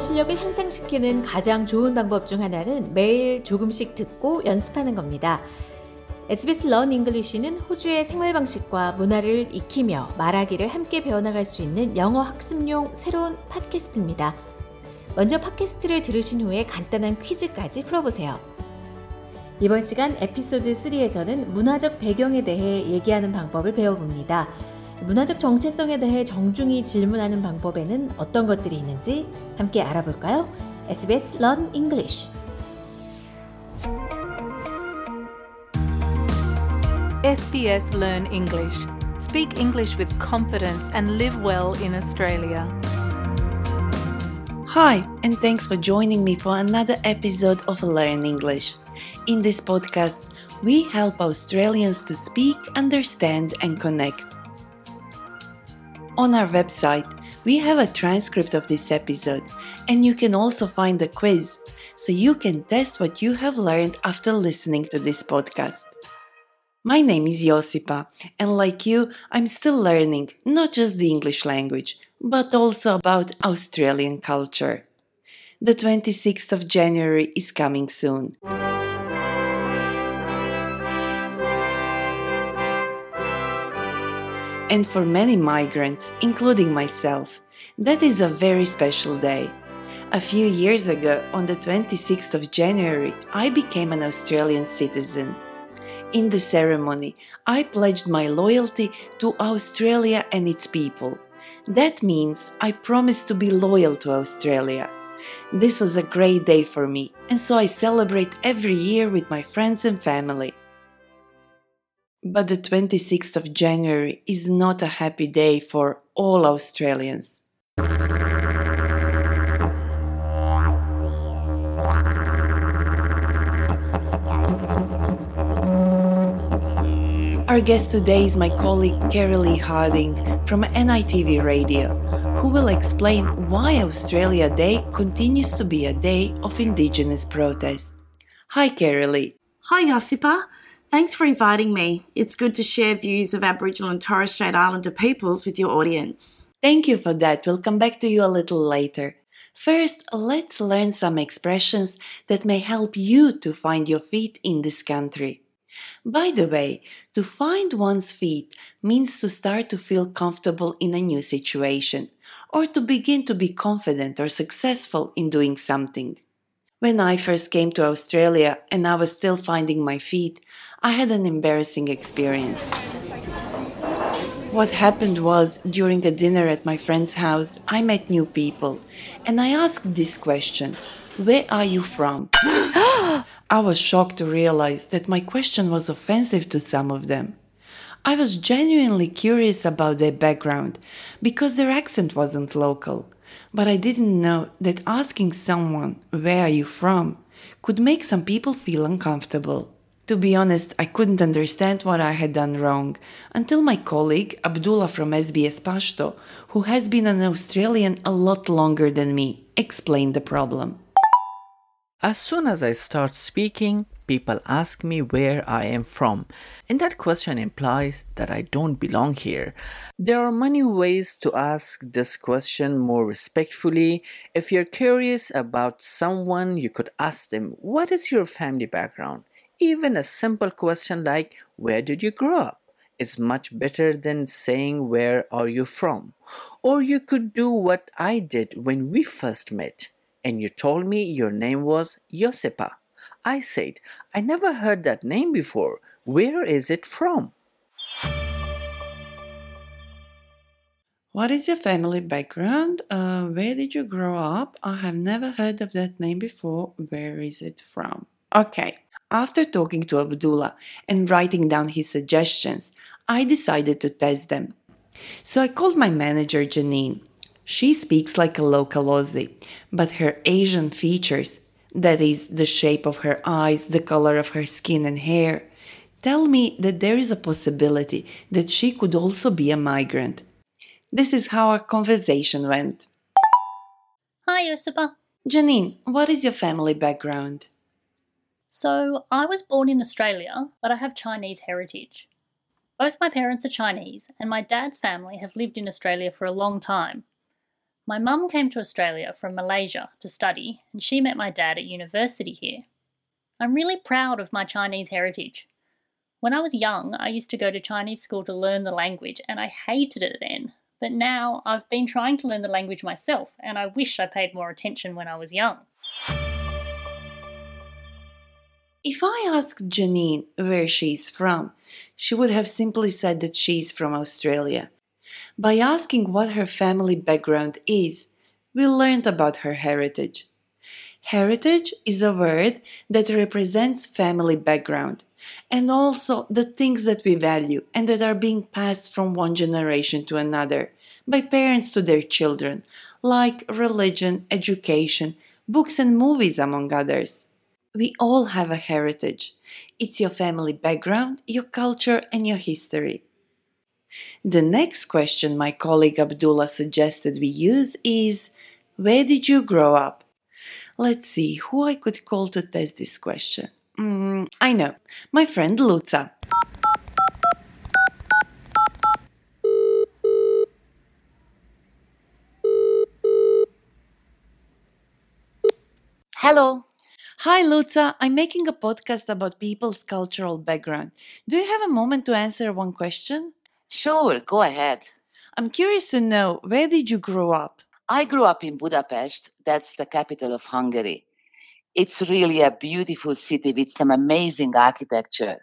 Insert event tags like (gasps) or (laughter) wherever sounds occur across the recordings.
실력을 향상시키는 가장 좋은 방법 중 하나는 매일 조금씩 듣고 연습하는 겁니다. SBS 런 잉글리시는 호주의 생활 방식과 문화를 익히며 말하기를 함께 배워나갈 수 있는 영어 학습용 새로운 팟캐스트입니다. 먼저 팟캐스트를 들으신 후에 간단한 퀴즈까지 풀어보세요. 이번 시간 에피소드 3에서는 문화적 배경에 대해 얘기하는 방법을 배워봅니다. 문화적 정체성에 대해 정중히 질문하는 방법에는 어떤 것들이 있는지 함께 알아볼까요? SBS Learn English. SBS Learn English. Speak English with confidence and live well in Australia. Hi, and thanks for joining me for another episode of Learn English. In this podcast, we help Australians to speak, understand, and connect. on our website, we have a transcript of this episode, and you can also find a quiz so you can test what you have learned after listening to this podcast. My name is Josipa, and like you, I'm still learning not just the English language, but also about Australian culture. The 26th of January is coming soon. And for many migrants, including myself, that is a very special day. A few years ago, on the 26th of January, I became an Australian citizen. In the ceremony, I pledged my loyalty to Australia and its people. That means I promised to be loyal to Australia. This was a great day for me, and so I celebrate every year with my friends and family. But the 26th of January is not a happy day for all Australians. Our guest today is my colleague Carolee Harding from NITV Radio, who will explain why Australia Day continues to be a day of Indigenous protest. Hi, Carolee. Hi, Josipa. Thanks for inviting me. It's good to share views of Aboriginal and Torres Strait Islander peoples with your audience. Thank you for that. We'll come back to you a little later. First, let's learn some expressions that may help you to find your feet in this country. By the way, to find one's feet means to start to feel comfortable in a new situation or to begin to be confident or successful in doing something. When I first came to Australia and I was still finding my feet, I had an embarrassing experience. What happened was, during a dinner at my friend's house, I met new people and I asked this question Where are you from? (gasps) I was shocked to realize that my question was offensive to some of them. I was genuinely curious about their background because their accent wasn't local, but I didn't know that asking someone, Where are you from? could make some people feel uncomfortable. To be honest, I couldn't understand what I had done wrong until my colleague Abdullah from SBS Pashto, who has been an Australian a lot longer than me, explained the problem. As soon as I start speaking, people ask me where I am from, and that question implies that I don't belong here. There are many ways to ask this question more respectfully. If you're curious about someone, you could ask them, What is your family background? Even a simple question like, Where did you grow up? is much better than saying, Where are you from? Or you could do what I did when we first met and you told me your name was Josipa. I said, I never heard that name before. Where is it from? What is your family background? Uh, where did you grow up? I have never heard of that name before. Where is it from? Okay, after talking to Abdullah and writing down his suggestions, I decided to test them. So I called my manager Janine she speaks like a local Aussie, but her Asian features, that is, the shape of her eyes, the color of her skin and hair, tell me that there is a possibility that she could also be a migrant. This is how our conversation went. Hi, Josipa. Janine, what is your family background? So, I was born in Australia, but I have Chinese heritage. Both my parents are Chinese, and my dad's family have lived in Australia for a long time. My mum came to Australia from Malaysia to study, and she met my dad at university here. I'm really proud of my Chinese heritage. When I was young, I used to go to Chinese school to learn the language, and I hated it then. But now I've been trying to learn the language myself, and I wish I paid more attention when I was young. If I asked Janine where she's from, she would have simply said that she's from Australia. By asking what her family background is, we learned about her heritage. Heritage is a word that represents family background and also the things that we value and that are being passed from one generation to another by parents to their children, like religion, education, books, and movies, among others. We all have a heritage. It's your family background, your culture, and your history. The next question my colleague Abdullah suggested we use is Where did you grow up? Let's see who I could call to test this question. Mm, I know, my friend Luca. Hello. Hi, Luca. I'm making a podcast about people's cultural background. Do you have a moment to answer one question? Sure, go ahead. I'm curious to know where did you grow up? I grew up in Budapest. That's the capital of Hungary. It's really a beautiful city with some amazing architecture.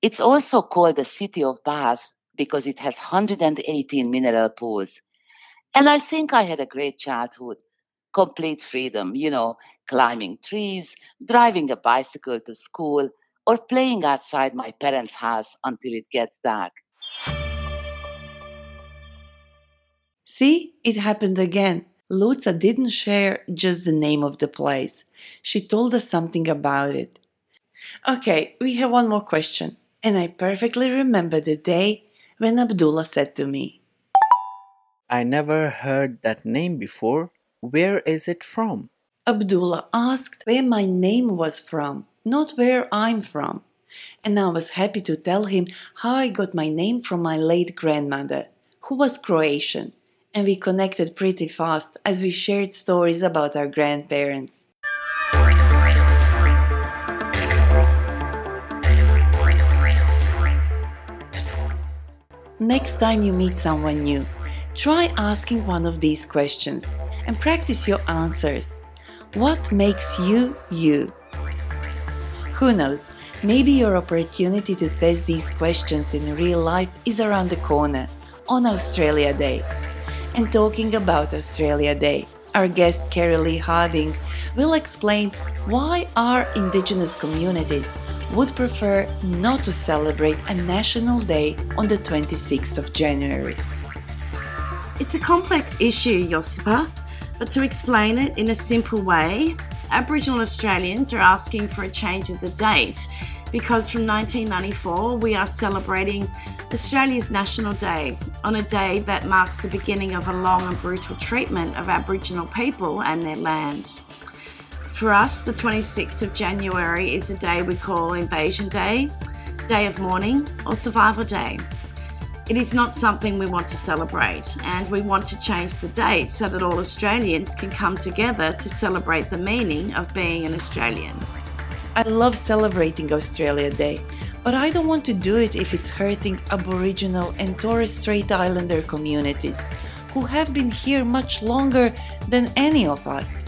It's also called the city of baths because it has 118 mineral pools. And I think I had a great childhood. Complete freedom, you know, climbing trees, driving a bicycle to school, or playing outside my parents' house until it gets dark. See, it happened again. Luca didn't share just the name of the place. She told us something about it. Okay, we have one more question, and I perfectly remember the day when Abdullah said to me, I never heard that name before. Where is it from? Abdullah asked where my name was from, not where I'm from. And I was happy to tell him how I got my name from my late grandmother, who was Croatian, and we connected pretty fast as we shared stories about our grandparents. Next time you meet someone new, try asking one of these questions and practice your answers. What makes you you? Who knows, maybe your opportunity to test these questions in real life is around the corner on Australia Day. And talking about Australia Day, our guest Carolee Harding will explain why our Indigenous communities would prefer not to celebrate a national day on the 26th of January. It's a complex issue, Josipa, but to explain it in a simple way, Aboriginal Australians are asking for a change of the date because from 1994 we are celebrating Australia's National Day on a day that marks the beginning of a long and brutal treatment of Aboriginal people and their land. For us, the 26th of January is a day we call Invasion Day, Day of Mourning, or Survival Day. It is not something we want to celebrate, and we want to change the date so that all Australians can come together to celebrate the meaning of being an Australian. I love celebrating Australia Day, but I don't want to do it if it's hurting Aboriginal and Torres Strait Islander communities, who have been here much longer than any of us.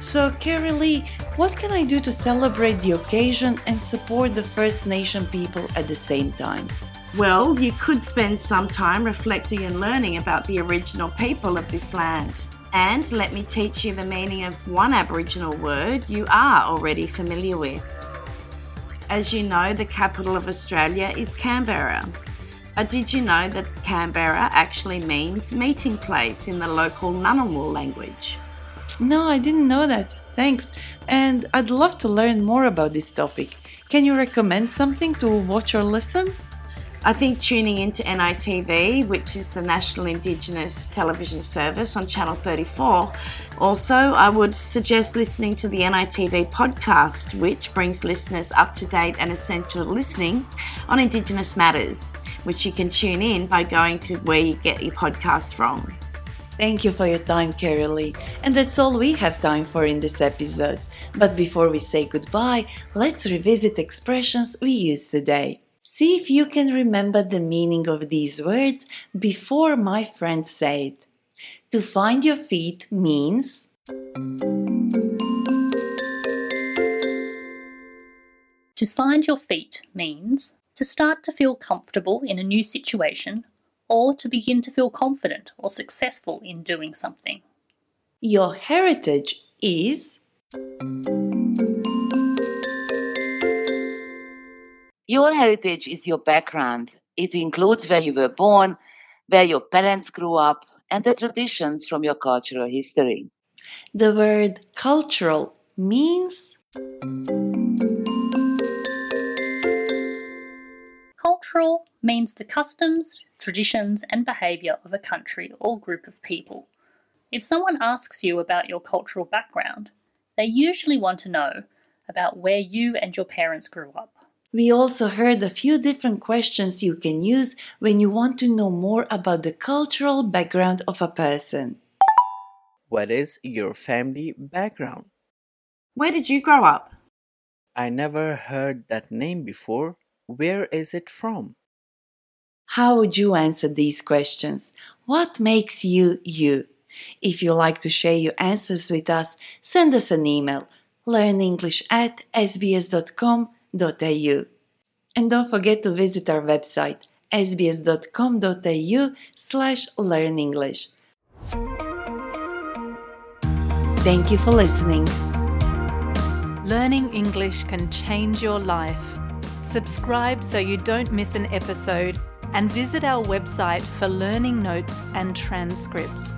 So, Carolee, what can I do to celebrate the occasion and support the First Nation people at the same time? Well, you could spend some time reflecting and learning about the original people of this land. And let me teach you the meaning of one Aboriginal word you are already familiar with. As you know, the capital of Australia is Canberra. But did you know that Canberra actually means meeting place in the local Ngunnawal language? No, I didn't know that. Thanks. And I'd love to learn more about this topic. Can you recommend something to watch or listen? I think tuning into NITV, which is the National Indigenous Television Service on Channel 34. Also, I would suggest listening to the NITV podcast, which brings listeners up to date and essential listening on Indigenous matters, which you can tune in by going to where you get your podcasts from. Thank you for your time, Carolee. And that's all we have time for in this episode. But before we say goodbye, let's revisit expressions we used today. See if you can remember the meaning of these words before my friend said. To find your feet means To find your feet means to start to feel comfortable in a new situation or to begin to feel confident or successful in doing something. your heritage is Your heritage is your background. It includes where you were born, where your parents grew up, and the traditions from your cultural history. the word cultural means Cultural means the customs, traditions, and behaviour of a country or group of people. If someone asks you about your cultural background, they usually want to know about where you and your parents grew up. We also heard a few different questions you can use when you want to know more about the cultural background of a person. What is your family background? Where did you grow up? I never heard that name before. Where is it from? How would you answer these questions? What makes you you? If you like to share your answers with us, send us an email learnenglish at sbs.com.au. And don't forget to visit our website sbs.com.au slash learnenglish. Thank you for listening. Learning English can change your life. Subscribe so you don't miss an episode and visit our website for learning notes and transcripts.